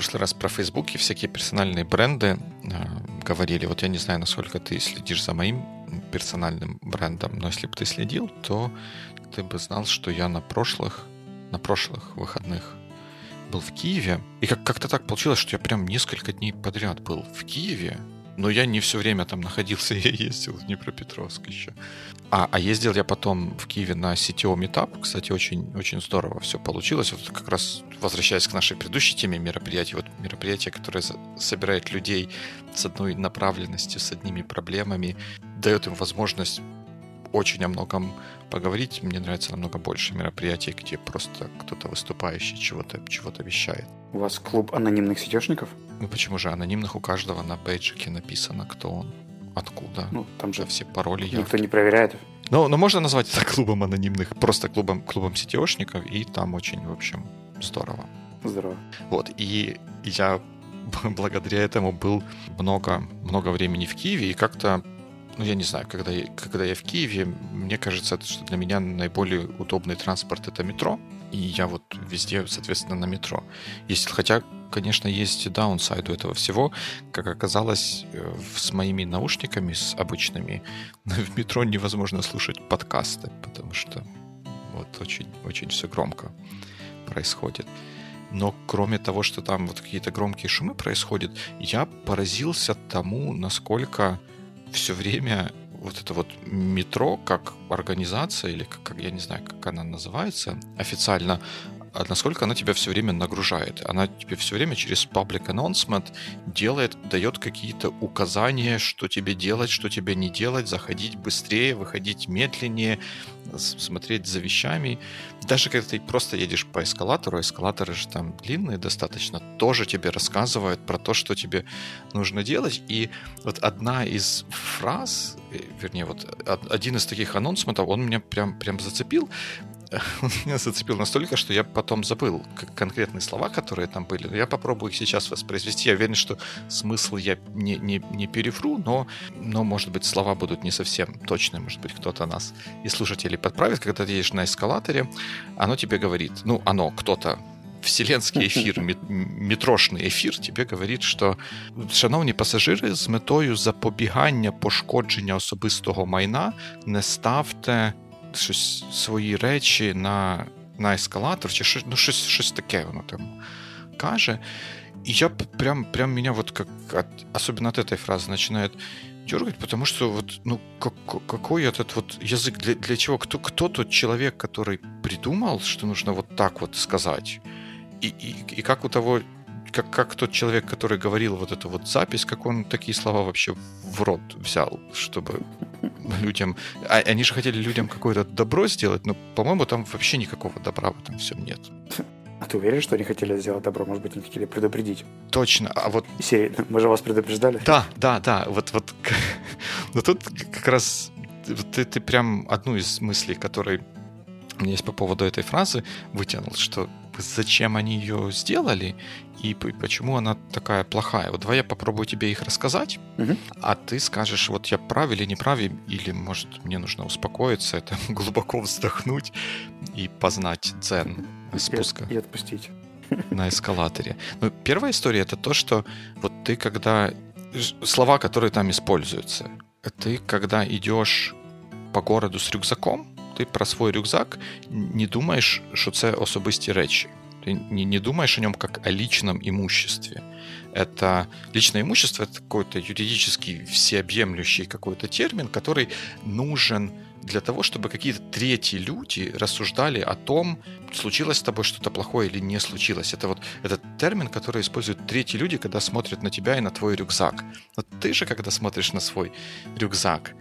прошлый раз про Facebook и всякие персональные бренды э, говорили. Вот я не знаю, насколько ты следишь за моим персональным брендом, но если бы ты следил, то ты бы знал, что я на прошлых, на прошлых выходных был в Киеве. И как- как-то так получилось, что я прям несколько дней подряд был в Киеве. Но я не все время там находился, я ездил в Днепропетровск еще. А, а ездил я потом в Киеве на CTO Meetup. Кстати, очень, очень здорово все получилось. Вот как раз возвращаясь к нашей предыдущей теме мероприятий, вот мероприятие, которое собирает людей с одной направленностью, с одними проблемами, дает им возможность очень о многом поговорить. Мне нравится намного больше мероприятий, где просто кто-то выступающий чего-то чего вещает. У вас клуб анонимных сетешников? Ну почему же анонимных у каждого на бейджике написано, кто он, откуда. Ну, там же все пароли никто явки. не проверяет. Но, но можно назвать это клубом анонимных, просто клубом, клубом сетеошников, и там очень, в общем, здорово. Здорово. Вот, и я благодаря этому был много, много времени в Киеве, и как-то, ну, я не знаю, когда я, когда я в Киеве, мне кажется, что для меня наиболее удобный транспорт — это метро, и я вот везде, соответственно, на метро ездил. Хотя, конечно, есть даунсайд у этого всего. Как оказалось, э, с моими наушниками, с обычными, в метро невозможно слушать подкасты, потому что вот очень, очень все громко происходит. Но кроме того, что там вот какие-то громкие шумы происходят, я поразился тому, насколько все время вот это вот метро как организация, или как, как- я не знаю, как она называется официально, а насколько она тебя все время нагружает. Она тебе все время через public announcement делает, дает какие-то указания, что тебе делать, что тебе не делать, заходить быстрее, выходить медленнее, смотреть за вещами. Даже когда ты просто едешь по эскалатору, эскалаторы же там длинные достаточно, тоже тебе рассказывают про то, что тебе нужно делать. И вот одна из фраз, э, вернее, вот од- один из таких анонсментов, он меня прям, прям зацепил. Он меня зацепил настолько, что я потом забыл к- конкретные слова, которые там были. Но я попробую их сейчас воспроизвести. Я уверен, что смысл я не, не, не перевру, но, но, может быть, слова будут не совсем точные. Может быть, кто-то нас и слушателей подправит. Когда ты едешь на эскалаторе, оно тебе говорит, ну, оно, кто-то, вселенський ефір, мі- мітрошний ефір тебе говорить, що шановні пасажири, з метою запобігання пошкодження особистого майна не ставте щось свої речі на, на ескалатор, чи щось, ну, щось, щось таке воно там каже. И я прям, прям меня вот как, от, особенно от этой фразы начинает дергать, потому что вот, ну, как, какой этот вот язык, для, для чего, кто, кто тот человек, который придумал, что нужно вот так вот сказать, и, и, и как у того, как, как тот человек, который говорил вот эту вот запись, как он такие слова вообще в рот взял, чтобы людям... А, они же хотели людям какое-то добро сделать, но, по-моему, там вообще никакого добра в этом всем нет. А ты уверен, что они хотели сделать добро? Может быть, они хотели предупредить? Точно. А вот серии, мы же вас предупреждали. Да, да, да. Вот, вот. Но тут как раз ты, ты прям одну из мыслей, которые у меня есть по поводу этой фразы, вытянул, что зачем они ее сделали и почему она такая плохая. Вот давай я попробую тебе их рассказать, Мгм. а ты скажешь, вот я прав или не прав, или, может, мне нужно успокоиться, это глубоко вздохнуть и познать дзен спуска И, и отпустить. на эскалаторе. Ну, первая история это то, что вот ты когда слова, которые там используются, ты когда идешь по городу з рюкзаком, ти про свій рюкзак не думаєш, що це особисті речі. Ты не, не думаешь о нем как о личном имуществе. Это личное имущество это какой-то юридический всеобъемлющий какой-то термин, который нужен для того, чтобы какие-то третьи люди рассуждали о том, случилось с тобой что-то плохое или не случилось. Это вот этот термин, который используют третьи люди, когда смотрят на тебя и на твой рюкзак. Но ты же, когда смотришь на свой рюкзак,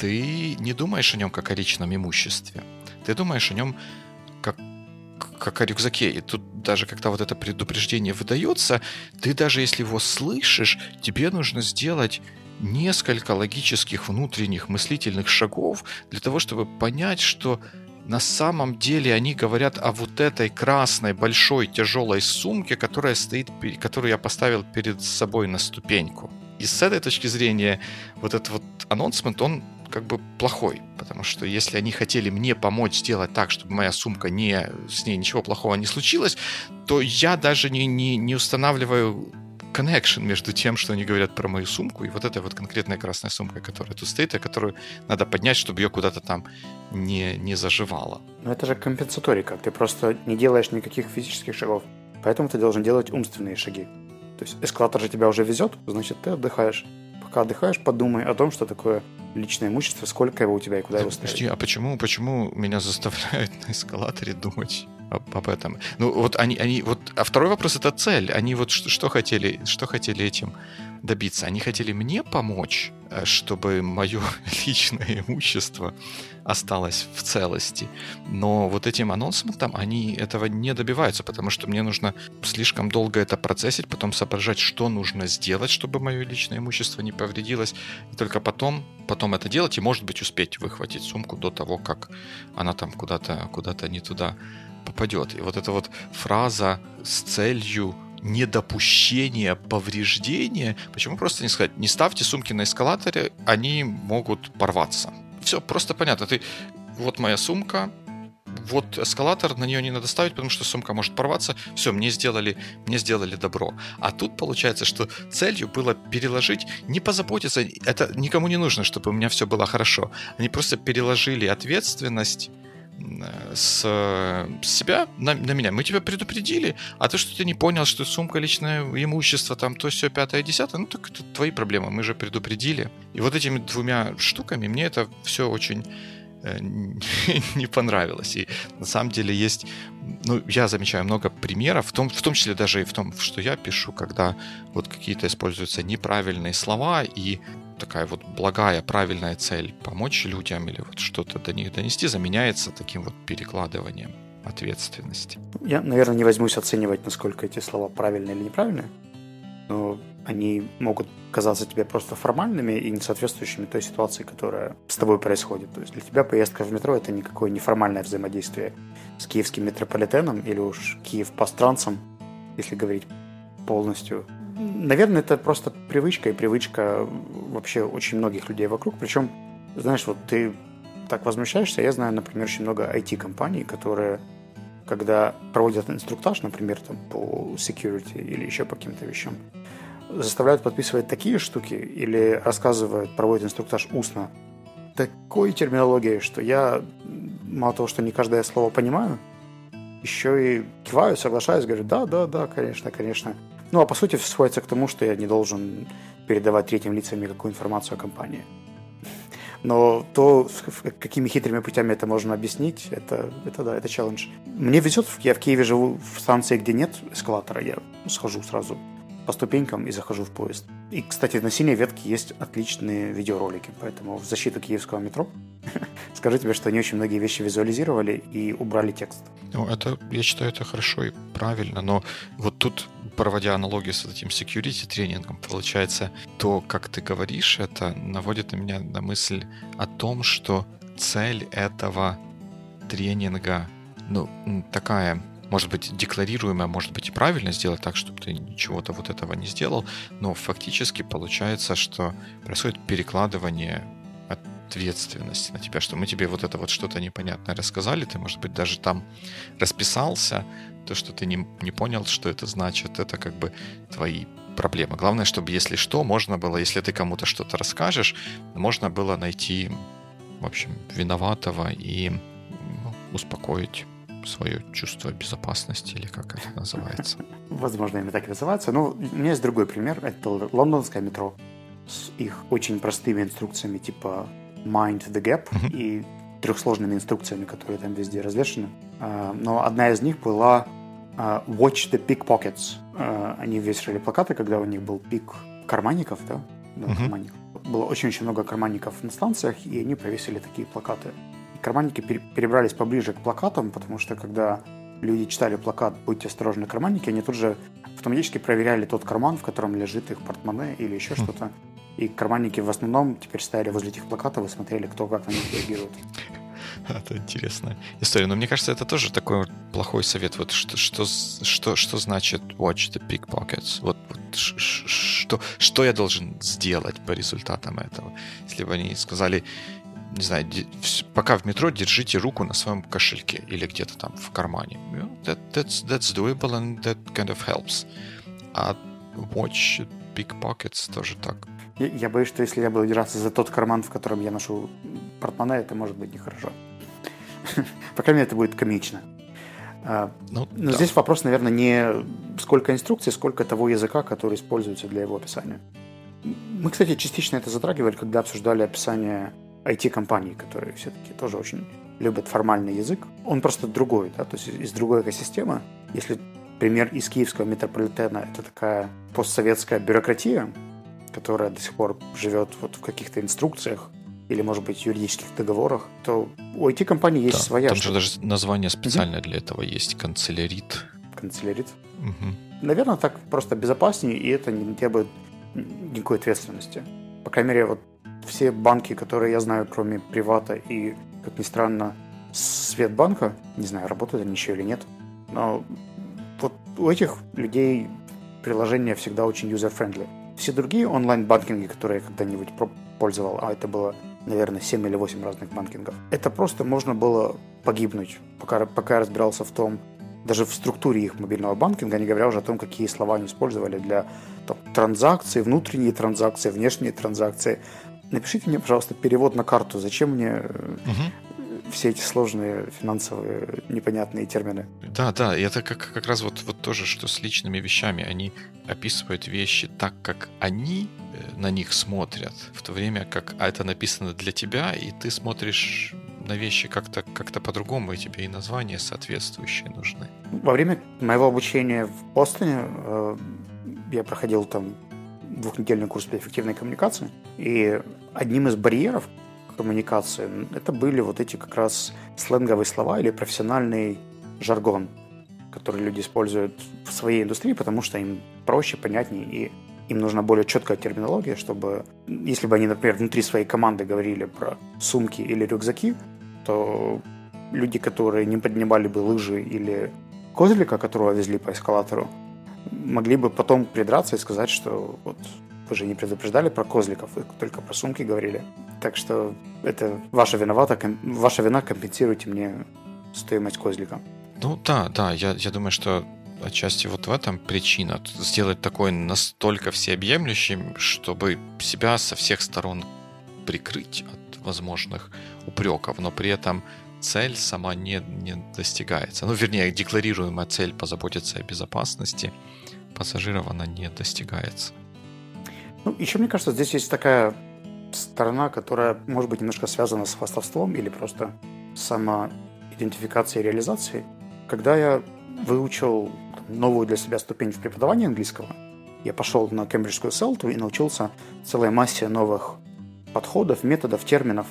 ты не думаешь о нем как о личном имуществе. Ты думаешь о нем как как о рюкзаке. И тут даже когда вот это предупреждение выдается, ты даже если его слышишь, тебе нужно сделать несколько логических внутренних мыслительных шагов для того, чтобы понять, что на самом деле они говорят о вот этой красной большой тяжелой сумке, которая стоит, которую я поставил перед собой на ступеньку. И с этой точки зрения вот этот вот анонсмент, он как бы плохой, потому что если они хотели мне помочь сделать так, чтобы моя сумка не, с ней ничего плохого не случилось, то я даже не, не, не устанавливаю connection между тем, что они говорят про мою сумку, и вот эта вот конкретная красная сумка, которая тут стоит, и которую надо поднять, чтобы ее куда-то там не, не заживало. Но это же компенсаторика. Ты просто не делаешь никаких физических шагов. Поэтому ты должен делать умственные шаги. То есть эскалатор же тебя уже везет, значит, ты отдыхаешь. Пока отдыхаешь, подумай о том, что такое личное имущество, сколько его у тебя и куда его ставить. Подожди, а почему, почему меня заставляют на эскалаторе думать об, об этом? Ну, вот они, они, вот, а второй вопрос это цель. Они вот что, что хотели, что хотели этим добиться? Они хотели мне помочь, э, чтобы мое личное имущество осталось в целости. Но вот этим анонсом там они этого не добиваются, потому что мне нужно слишком долго это процессить, потом соображать, что нужно сделать, чтобы мое личное имущество не повредилось, и только потом, потом это делать и, может быть, успеть выхватить сумку до того, как она там куда-то куда не туда попадет. И вот эта вот фраза с целью недопущения повреждения. Почему просто не сказать, не ставьте сумки на эскалаторе, они могут порваться. Все просто понятно. Ты, вот моя сумка, вот эскалатор, на нее не надо ставить, потому что сумка может порваться. Все, мне сделали, мне сделали добро. А тут получается, что целью было переложить, не позаботиться, это никому не нужно, чтобы у меня все было хорошо. Они просто переложили ответственность с, с себя на, на меня. Мы тебя предупредили, а ты что-то не понял, что сумка личное имущество, там то все пятое, десятое, ну так это твои проблемы, мы же предупредили. И вот этими двумя штуками мне это все очень не понравилось. И на самом деле есть, ну, я замечаю много примеров, в том, в том числе даже и в том, что я пишу, когда вот какие-то используются неправильные слова, и такая вот благая, правильная цель помочь людям или вот что-то до них донести заменяется таким вот перекладыванием ответственности. Я, наверное, не возьмусь оценивать, насколько эти слова правильные или неправильные, но они могут казаться тебе просто формальными и не соответствующими той ситуации, которая с тобой происходит. То есть для тебя поездка в метро – это никакое неформальное взаимодействие с киевским метрополитеном или уж Киев постранцем, если говорить полностью Наверное, это просто привычка и привычка вообще очень многих людей вокруг. Причем, знаешь, вот ты так возмущаешься. Я знаю, например, очень много IT-компаний, которые, когда проводят инструктаж, например, там, по security или еще по каким-то вещам, заставляют подписывать такие штуки или рассказывают, проводят инструктаж устно такой терминологией, что я мало того, что не каждое слово понимаю, еще и киваю, соглашаюсь, говорю, да, да, да, конечно, конечно. Ну, а по сути сводится к тому, что я не должен передавать третьим лицам никакую информацию о компании. Но то, какими хитрыми путями это можно объяснить, это, это да, это челлендж. Мне везет, я в Киеве живу в станции, где нет эскалатора, я схожу сразу по ступенькам и захожу в поезд. И, кстати, на синей ветке есть отличные видеоролики, поэтому в защиту киевского метро скажу тебе, что они очень многие вещи визуализировали и убрали текст. Ну, это, я считаю, это хорошо и правильно, но вот тут проводя аналогию с этим security тренингом, получается, то, как ты говоришь, это наводит на меня на мысль о том, что цель этого тренинга, ну, такая, может быть, декларируемая, может быть, и правильно сделать так, чтобы ты ничего-то вот этого не сделал, но фактически получается, что происходит перекладывание ответственности на тебя, что мы тебе вот это вот что-то непонятное рассказали, ты, может быть, даже там расписался, то, что ты не, не понял, что это значит, это как бы твои проблемы. Главное, чтобы, если что, можно было, если ты кому-то что-то расскажешь, можно было найти, в общем, виноватого и ну, успокоить свое чувство безопасности, или как это называется. Возможно, именно так и называется. Но у меня есть другой пример. Это лондонское метро с их очень простыми инструкциями типа Mind the Gap uh-huh. и трехсложными инструкциями, которые там везде развешаны. А, но одна из них была а, Watch the Pickpockets. А, они вешали плакаты, когда у них был пик карманников, да? да uh-huh. карманников. Было очень-очень много карманников на станциях, и они повесили такие плакаты. Карманники перебрались поближе к плакатам, потому что когда люди читали плакат «Будьте осторожны, карманники», они тут же автоматически проверяли тот карман, в котором лежит их портмоне или еще uh-huh. что-то. И карманники в основном теперь стояли возле этих плакатов и смотрели, кто как на них реагирует. Это интересная история. Но мне кажется, это тоже такой плохой совет. Вот что, что, что, что значит watch the pickpockets? Вот, вот что, что я должен сделать по результатам этого? Если бы они сказали, не знаю, пока в метро держите руку на своем кошельке или где-то там в кармане. That, that's, that's doable and that kind of helps. А watch big pockets тоже так. Я, я боюсь, что если я буду держаться за тот карман, в котором я ношу портмоне, это может быть нехорошо. По крайней мере, это будет комично. А, ну, Но да. здесь вопрос, наверное, не сколько инструкций, сколько того языка, который используется для его описания. Мы, кстати, частично это затрагивали, когда обсуждали описание IT-компаний, которые все-таки тоже очень любят формальный язык. Он просто другой, да, то есть из другой экосистемы. Если пример из киевского метрополитена – это такая постсоветская бюрократия, которая до сих пор живет вот в каких-то инструкциях или, может быть, юридических договорах, то у IT-компании есть да, своя... Там же даже название специальное mm-hmm. для этого есть – канцелярит. Канцелярит? Угу. Наверное, так просто безопаснее, и это не требует никакой ответственности. По крайней мере, вот все банки, которые я знаю, кроме Привата и, как ни странно, Светбанка, не знаю, работают они еще или нет, но вот у этих людей приложение всегда очень user-friendly. Все другие онлайн-банкинги, которые я когда-нибудь пользовал, а это было, наверное, 7 или 8 разных банкингов, это просто можно было погибнуть, пока, пока я разбирался в том, даже в структуре их мобильного банкинга, не говоря уже о том, какие слова они использовали для там, транзакций, внутренние транзакции, внешние транзакции. Напишите мне, пожалуйста, перевод на карту. Зачем мне угу. все эти сложные финансовые непонятные термины? Да, да, и это как, как раз вот, вот тоже, что с личными вещами. Они описывают вещи так, как они э, на них смотрят, в то время как а это написано для тебя, и ты смотришь на вещи как-то как по-другому, и тебе и названия соответствующие нужны. Во время моего обучения в Бостоне э, я проходил там двухнедельный курс по эффективной коммуникации, и одним из барьеров коммуникации это были вот эти как раз сленговые слова или профессиональный жаргон, который люди используют в своей индустрии, потому что им проще, понятнее и им нужна более четкая терминология, чтобы, если бы они, например, внутри своей команды говорили про сумки или рюкзаки, то люди, которые не поднимали бы лыжи или козлика, которого везли по эскалатору, могли бы потом придраться и сказать, что вот вы же не предупреждали про козликов, вы только про сумки говорили. Так что это ваша виновата, ваша вина, компенсируйте мне стоимость козлика. Ну да, да, я, я думаю, что отчасти вот в этом причина. Сделать такой настолько всеобъемлющим, чтобы себя со всех сторон прикрыть от возможных упреков, но при этом цель сама не, не достигается. Ну, вернее, декларируемая цель позаботиться о безопасности пассажиров, она не достигается. Ну, еще мне кажется, здесь есть такая сторона, которая может быть немножко связана с хвастовством или просто самоидентификацией и реализацией. Когда я выучил новую для себя ступень в преподавании английского, я пошел на кембриджскую селту и научился целой массе новых подходов, методов, терминов,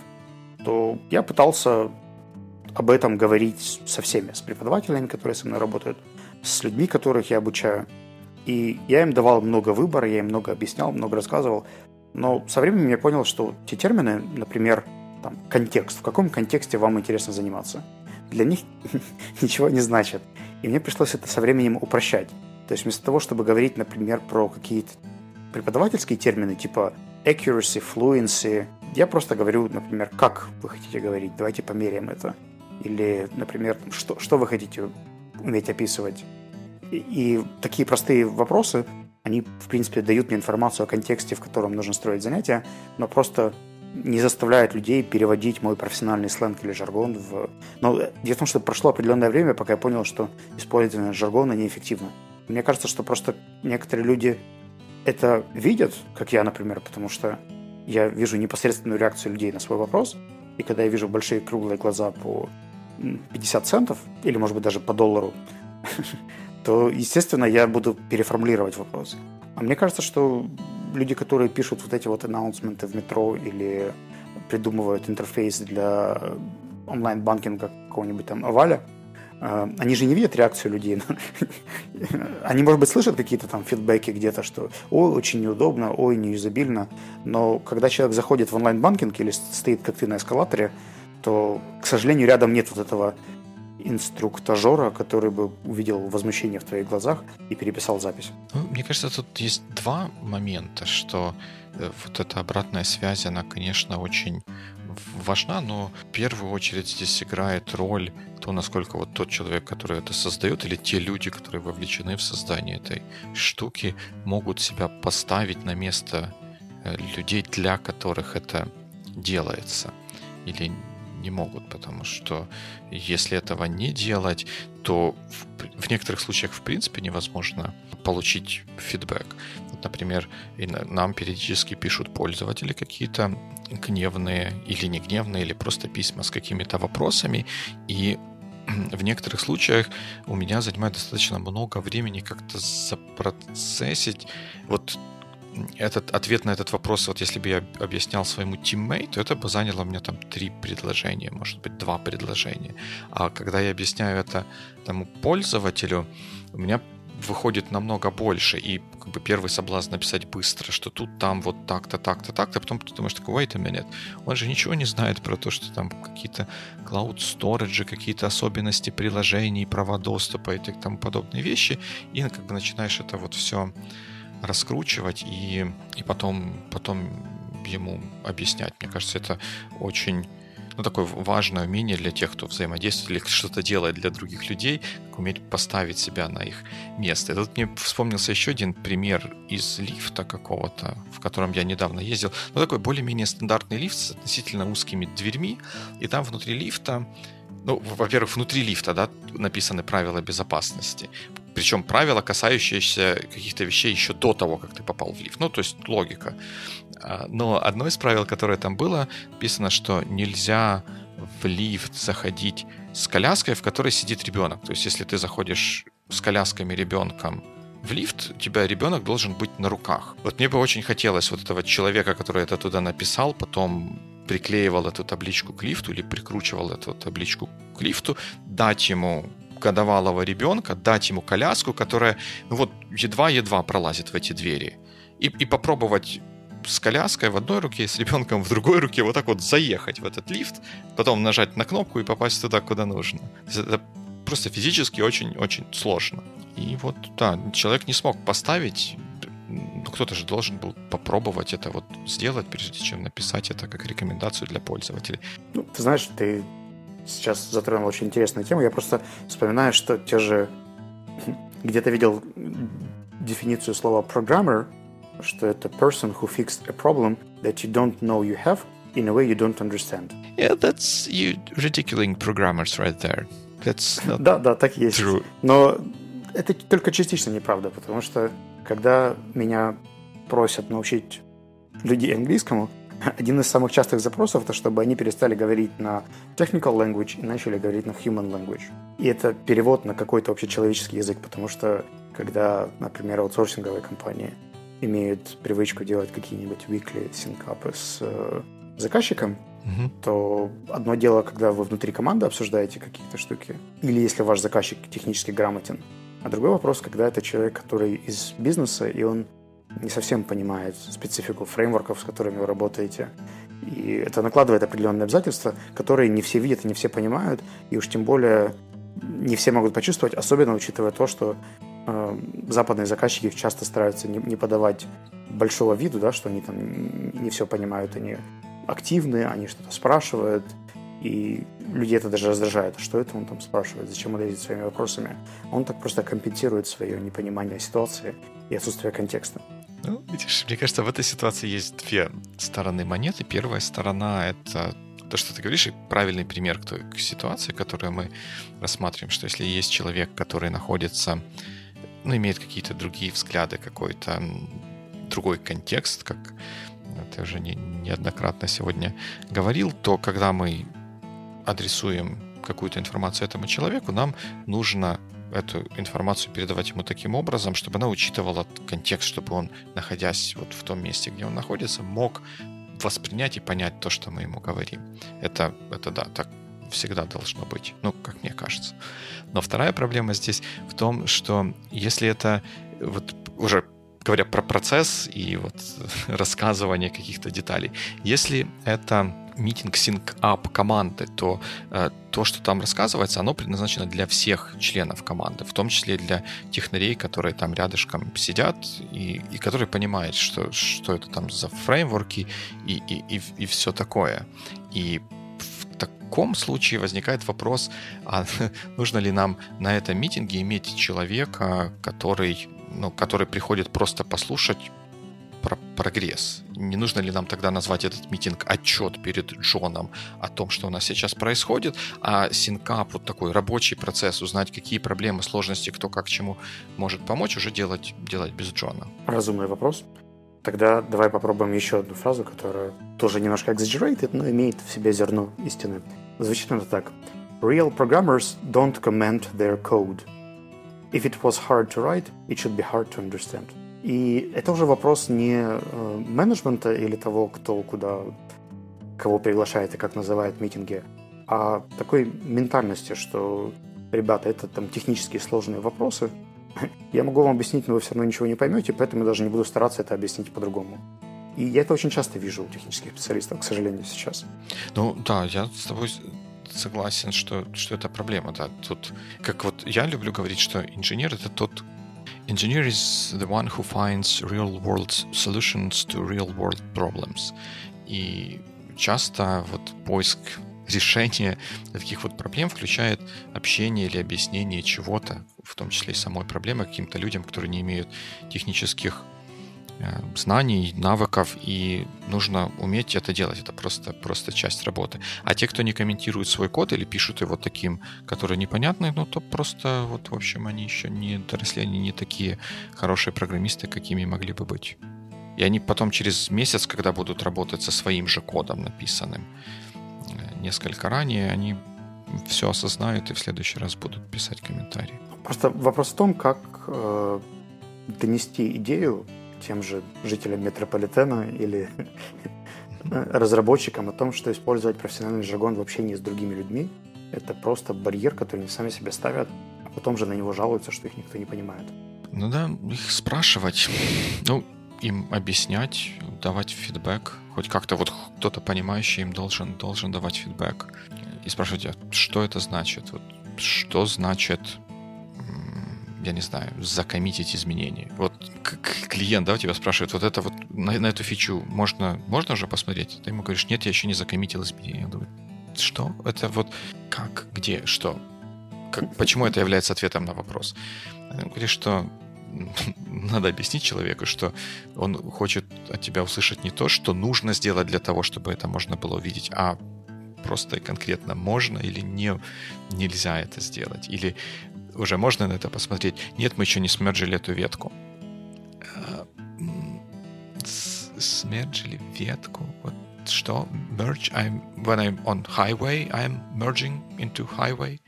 то я пытался об этом говорить со всеми, с преподавателями, которые со мной работают, с людьми, которых я обучаю. И я им давал много выбора, я им много объяснял, много рассказывал. Но со временем я понял, что те термины, например, там, контекст, в каком контексте вам интересно заниматься, для них ничего не значит. И мне пришлось это со временем упрощать. То есть вместо того, чтобы говорить, например, про какие-то преподавательские термины, типа accuracy, fluency, я просто говорю, например, как вы хотите говорить, давайте померяем это. Или, например, что, что вы хотите уметь описывать. И, и такие простые вопросы, они, в принципе, дают мне информацию о контексте, в котором нужно строить занятия, но просто не заставляют людей переводить мой профессиональный сленг или жаргон в... Но дело в том, что прошло определенное время, пока я понял, что использование жаргона неэффективно. Мне кажется, что просто некоторые люди это видят, как я, например, потому что я вижу непосредственную реакцию людей на свой вопрос, и когда я вижу большие круглые глаза по 50 центов, или, может быть, даже по доллару, то, естественно, я буду переформулировать вопрос. А мне кажется, что люди, которые пишут вот эти вот анонсменты в метро или придумывают интерфейс для онлайн-банкинга какого-нибудь там Аваля, э, они же не видят реакцию людей. Они, может быть, слышат какие-то там фидбэки где-то, что ой, очень неудобно, ой, неюзабильно. Но когда человек заходит в онлайн-банкинг или стоит как ты на эскалаторе, то, к сожалению, рядом нет вот этого инструктажера, который бы увидел возмущение в твоих глазах и переписал запись? Ну, мне кажется, тут есть два момента, что э, вот эта обратная связь, она, конечно, очень важна, но в первую очередь здесь играет роль то, насколько вот тот человек, который это создает, или те люди, которые вовлечены в создание этой штуки, могут себя поставить на место э, людей, для которых это делается. Или не могут, потому что если этого не делать, то в, в некоторых случаях в принципе невозможно получить фидбэк. Вот, например, нам периодически пишут пользователи какие-то гневные или не гневные, или просто письма с какими-то вопросами, и в некоторых случаях у меня занимает достаточно много времени как-то запроцессить вот этот ответ на этот вопрос, вот если бы я объяснял своему тиммейту, это бы заняло мне там три предложения, может быть, два предложения. А когда я объясняю это тому пользователю, у меня выходит намного больше, и как бы первый соблазн написать быстро, что тут, там, вот так-то, так-то, так-то, а потом ты думаешь, такой, wait a minute, он же ничего не знает про то, что там какие-то cloud storage, какие-то особенности приложений, права доступа и тому подобные вещи, и как бы начинаешь это вот все раскручивать и, и потом, потом ему объяснять. Мне кажется, это очень ну, такое важное умение для тех, кто взаимодействует или что-то делает для других людей, как уметь поставить себя на их место. И тут мне вспомнился еще один пример из лифта какого-то, в котором я недавно ездил. Ну, такой более-менее стандартный лифт с относительно узкими дверьми, и там внутри лифта ну, во-первых, внутри лифта, да, написаны правила безопасности. Причем правила, касающиеся каких-то вещей еще до того, как ты попал в лифт. Ну, то есть логика. А, но одно из правил, которое там было, написано, что нельзя в лифт заходить с коляской, в которой сидит ребенок. То есть, если ты заходишь с колясками ребенком в лифт, у тебя ребенок должен быть на руках. Вот мне бы очень хотелось вот этого человека, который это туда написал, потом приклеивал эту табличку к лифту или прикручивал эту табличку к лифту, дать ему годовалого ребенка, дать ему коляску, которая ну вот едва-едва пролазит в эти двери. И, и попробовать с коляской в одной руке, с ребенком в другой руке вот так вот заехать в этот лифт, потом нажать на кнопку и попасть туда, куда нужно. Это просто физически очень-очень сложно. И вот, да, человек не смог поставить ну, кто-то же должен был попробовать это вот сделать, прежде чем написать это как рекомендацию для пользователей. Ну, ты знаешь, ты сейчас затронул очень интересную тему. Я просто вспоминаю, что те же... Где-то видел дефиницию слова programmer, что это person who fixed a problem that you don't know you have in a way you don't understand. Yeah, that's you ridiculing programmers right there. That's not да, да, так есть. True. Но это только частично неправда, потому что когда меня просят научить людей английскому, один из самых частых запросов это чтобы они перестали говорить на technical language и начали говорить на human language. И это перевод на какой-то общечеловеческий язык, потому что когда, например, аутсорсинговые компании имеют привычку делать какие-нибудь weekly синкапы с э, заказчиком, угу. то одно дело, когда вы внутри команды обсуждаете какие-то штуки, или если ваш заказчик технически грамотен, а другой вопрос, когда это человек, который из бизнеса, и он не совсем понимает специфику фреймворков, с которыми вы работаете. И это накладывает определенные обязательства, которые не все видят и не все понимают, и уж тем более не все могут почувствовать, особенно учитывая то, что э, западные заказчики часто стараются не, не подавать большого виду, да, что они там не все понимают, они активны, они что-то спрашивают, и людей это даже раздражает. А что это он там спрашивает? Зачем он лезет своими вопросами? Он так просто компенсирует свое непонимание ситуации и отсутствие контекста. Ну, видишь, мне кажется, в этой ситуации есть две стороны монеты. Первая сторона — это то, что ты говоришь, и правильный пример к той ситуации, которую мы рассматриваем, что если есть человек, который находится, ну, имеет какие-то другие взгляды, какой-то другой контекст, как ты уже не, неоднократно сегодня говорил, то когда мы адресуем какую-то информацию этому человеку, нам нужно эту информацию передавать ему таким образом, чтобы она учитывала контекст, чтобы он, находясь вот в том месте, где он находится, мог воспринять и понять то, что мы ему говорим. Это, это да, так всегда должно быть, ну, как мне кажется. Но вторая проблема здесь в том, что если это вот говоря про процесс и вот рассказывание каких-то деталей, если это митинг sync-up команды, то э, то, что там рассказывается, оно предназначено для всех членов команды, в том числе для технарей, которые там рядышком сидят и, и которые понимают, что, что это там за фреймворки и, и, и, и все такое. И таком случае возникает вопрос, а нужно ли нам на этом митинге иметь человека, который, ну, который приходит просто послушать про прогресс. Не нужно ли нам тогда назвать этот митинг отчет перед Джоном о том, что у нас сейчас происходит, а синкап, вот такой рабочий процесс, узнать, какие проблемы, сложности, кто как чему может помочь, уже делать, делать без Джона. Разумный вопрос. Тогда давай попробуем еще одну фразу, которая тоже немножко exaggerated, но имеет в себе зерно истины. Звучит она так. Real programmers don't comment their code. If it was hard to write, it should be hard to understand. И это уже вопрос не э, менеджмента или того, кто куда кого приглашает и как называет митинги, а такой ментальности, что, ребята, это там технические сложные вопросы. Я могу вам объяснить, но вы все равно ничего не поймете, поэтому я даже не буду стараться это объяснить по-другому. И я это очень часто вижу у технических специалистов, к сожалению, сейчас. Ну да, я с тобой согласен, что, что это проблема. Да. Тут, как вот я люблю говорить, что инженер это тот, Engineer is the one who finds real-world solutions to real-world problems. И часто вот поиск решения таких вот проблем включает общение или объяснение чего-то, в том числе и самой проблемы каким-то людям, которые не имеют технических Э, знаний, навыков, и нужно уметь это делать. Это просто, просто часть работы. А те, кто не комментирует свой код или пишут его таким, который непонятный, ну, то просто, вот, в общем, они еще не доросли, они не такие хорошие программисты, какими могли бы быть. И они потом через месяц, когда будут работать со своим же кодом написанным несколько ранее, они все осознают и в следующий раз будут писать комментарии. Просто вопрос в том, как э, донести идею тем же жителям метрополитена или разработчикам о том, что использовать профессиональный жаргон в общении с другими людьми – это просто барьер, который они сами себе ставят, а потом же на него жалуются, что их никто не понимает. Ну да, их спрашивать, ну, им объяснять, давать фидбэк. Хоть как-то вот кто-то понимающий им должен, должен давать фидбэк. И спрашивать, а что это значит? Вот, что значит я не знаю, закоммитить изменения. Вот клиент, да, у тебя спрашивает, вот это вот на, на эту фичу можно, можно уже посмотреть? Ты ему говоришь, нет, я еще не закоммитил изменения. Я думаю, что? Это вот как, где, что? Как, почему это является ответом на вопрос? Он говорит, что надо объяснить человеку, что он хочет от тебя услышать не то, что нужно сделать для того, чтобы это можно было увидеть, а просто конкретно можно или не, нельзя это сделать. Или уже можно на это посмотреть. Нет, мы еще не смерджили эту ветку. Э, смерджили ветку? Вот что? Merge? I'm, when I'm on highway, I'm merging into highway.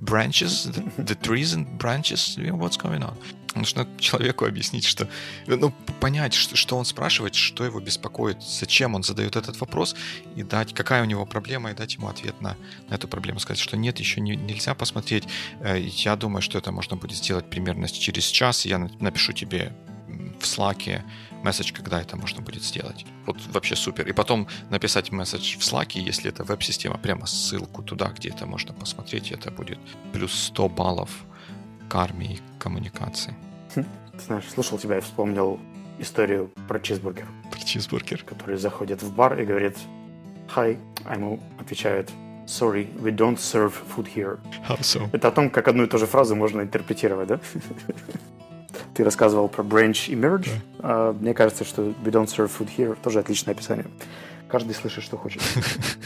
Branches, the, the trees and branches, what's going on? Нужно человеку объяснить, что... Ну, понять, что, что он спрашивает, что его беспокоит, зачем он задает этот вопрос, и дать, какая у него проблема, и дать ему ответ на, на эту проблему. Сказать, что нет, еще не, нельзя посмотреть. Э, я думаю, что это можно будет сделать примерно через час, я напишу тебе в Slack месседж, когда это можно будет сделать. Вот вообще супер. И потом написать месседж в Slack, если это веб-система, прямо ссылку туда, где это можно посмотреть, это будет плюс 100 баллов к армии коммуникации. Ты знаешь, слушал тебя и вспомнил историю про чизбургер. Про чизбургер. Который заходит в бар и говорит «Hi», а ему отвечают «Sorry, we don't serve food here». How so? Это о том, как одну и ту же фразу можно интерпретировать, да? Ты рассказывал про branch и merge. Да. А, мне кажется, что we don't serve food here тоже отличное описание. Каждый слышит, что хочет.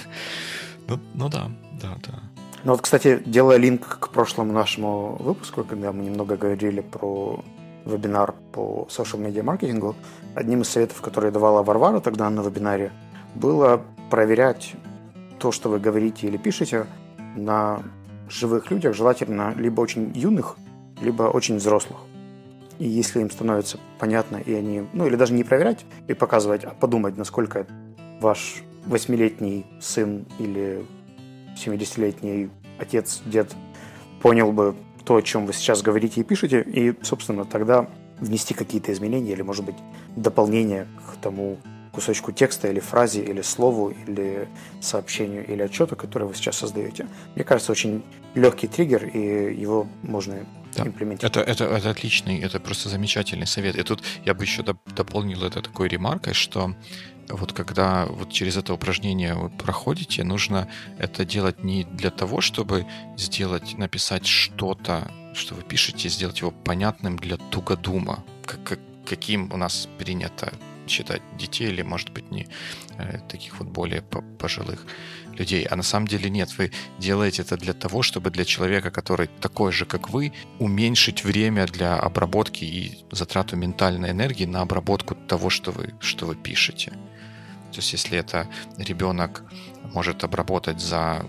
ну, ну да, да, да. Ну вот, кстати, делая линк к прошлому нашему выпуску, когда мы немного говорили про вебинар по social media маркетингу, одним из советов, которые давала Варвара тогда на вебинаре, было проверять то, что вы говорите или пишете на живых людях, желательно либо очень юных, либо очень взрослых. И если им становится понятно, и они, ну или даже не проверять и показывать, а подумать, насколько ваш восьмилетний сын или 70-летний отец, дед понял бы то, о чем вы сейчас говорите и пишете, и, собственно, тогда внести какие-то изменения или, может быть, дополнения к тому кусочку текста или фразе, или слову, или сообщению, или отчету, который вы сейчас создаете. Мне кажется, очень легкий триггер, и его можно да. Это, это, это отличный, это просто замечательный совет. И тут я бы еще дополнил это такой ремаркой, что вот когда вот через это упражнение вы проходите, нужно это делать не для того, чтобы сделать, написать что-то, что вы пишете, сделать его понятным для тугодума, как, как, каким у нас принято считать детей или, может быть, не э, таких вот более пожилых людей. А на самом деле нет, вы делаете это для того, чтобы для человека, который такой же, как вы, уменьшить время для обработки и затрату ментальной энергии на обработку того, что вы, что вы пишете. То есть если это ребенок может обработать за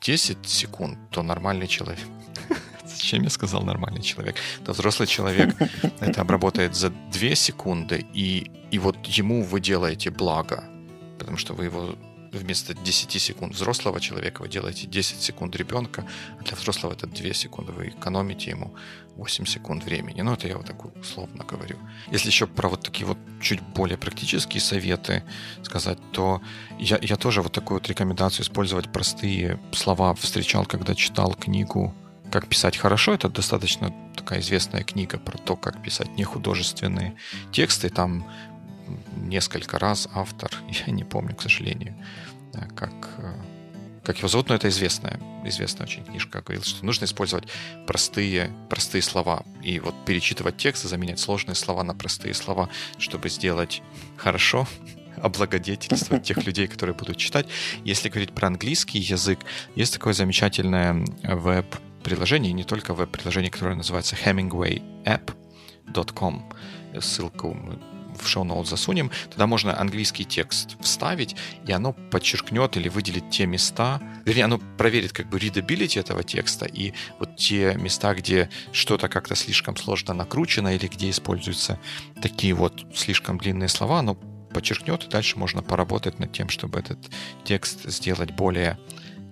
10 секунд, то нормальный человек, Зачем я сказал нормальный человек? То взрослый человек это обработает за 2 секунды, и, и вот ему вы делаете благо, потому что вы его вместо 10 секунд взрослого человека вы делаете 10 секунд ребенка, а для взрослого это 2 секунды. Вы экономите ему 8 секунд времени. Ну, это я вот так условно говорю. Если еще про вот такие вот чуть более практические советы сказать, то я, я тоже вот такую вот рекомендацию использовать простые слова встречал, когда читал книгу как писать хорошо, это достаточно такая известная книга про то, как писать нехудожественные тексты. Там несколько раз автор, я не помню, к сожалению, как, э, как его зовут, но это известная, известная очень книжка, говорил, что нужно использовать простые, простые слова. И вот перечитывать текст и заменять сложные слова на простые слова, чтобы сделать хорошо, облагодетельствовать тех людей, которые будут читать. Если говорить про английский язык, есть такое замечательное веб приложение, и не только веб-приложение, которое называется hemingwayapp.com. Ссылку мы в шоу-ноут засунем, тогда можно английский текст вставить, и оно подчеркнет или выделит те места, вернее, оно проверит как бы readability этого текста, и вот те места, где что-то как-то слишком сложно накручено, или где используются такие вот слишком длинные слова, оно подчеркнет, и дальше можно поработать над тем, чтобы этот текст сделать более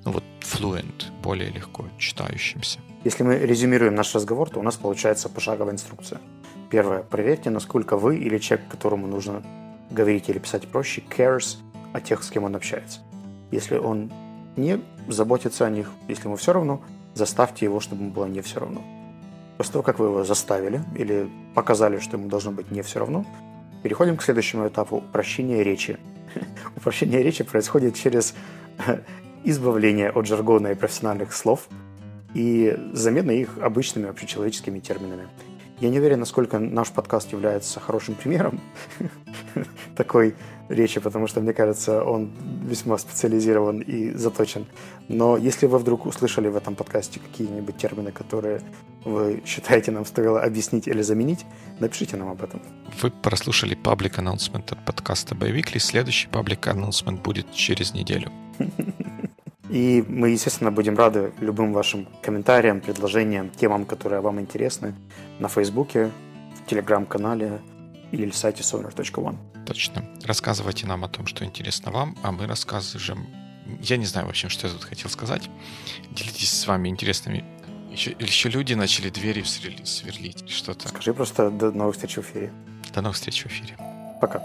ну вот fluent, более легко читающимся. Если мы резюмируем наш разговор, то у нас получается пошаговая инструкция. Первое. Проверьте, насколько вы или человек, которому нужно говорить или писать проще, cares о тех, с кем он общается. Если он не заботится о них, если ему все равно, заставьте его, чтобы ему было не все равно. После того, как вы его заставили или показали, что ему должно быть не все равно, переходим к следующему этапу – упрощения речи. Упрощение речи происходит через избавление от жаргона и профессиональных слов и замена их обычными общечеловеческими терминами. Я не уверен, насколько наш подкаст является хорошим примером такой речи, потому что, мне кажется, он весьма специализирован и заточен. Но если вы вдруг услышали в этом подкасте какие-нибудь термины, которые вы считаете нам стоило объяснить или заменить, напишите нам об этом. Вы прослушали паблик анонсмент от подкаста Боевикли. Следующий паблик анонсмент будет через неделю. И мы, естественно, будем рады любым вашим комментариям, предложениям, темам, которые вам интересны на Фейсбуке, в Телеграм-канале или сайте sonar.one. Точно. Рассказывайте нам о том, что интересно вам, а мы рассказываем... Я не знаю, в общем, что я тут хотел сказать. Делитесь с вами интересными... Еще, еще люди начали двери сверлить, что-то. Скажи просто до новых встреч в эфире. До новых встреч в эфире. Пока.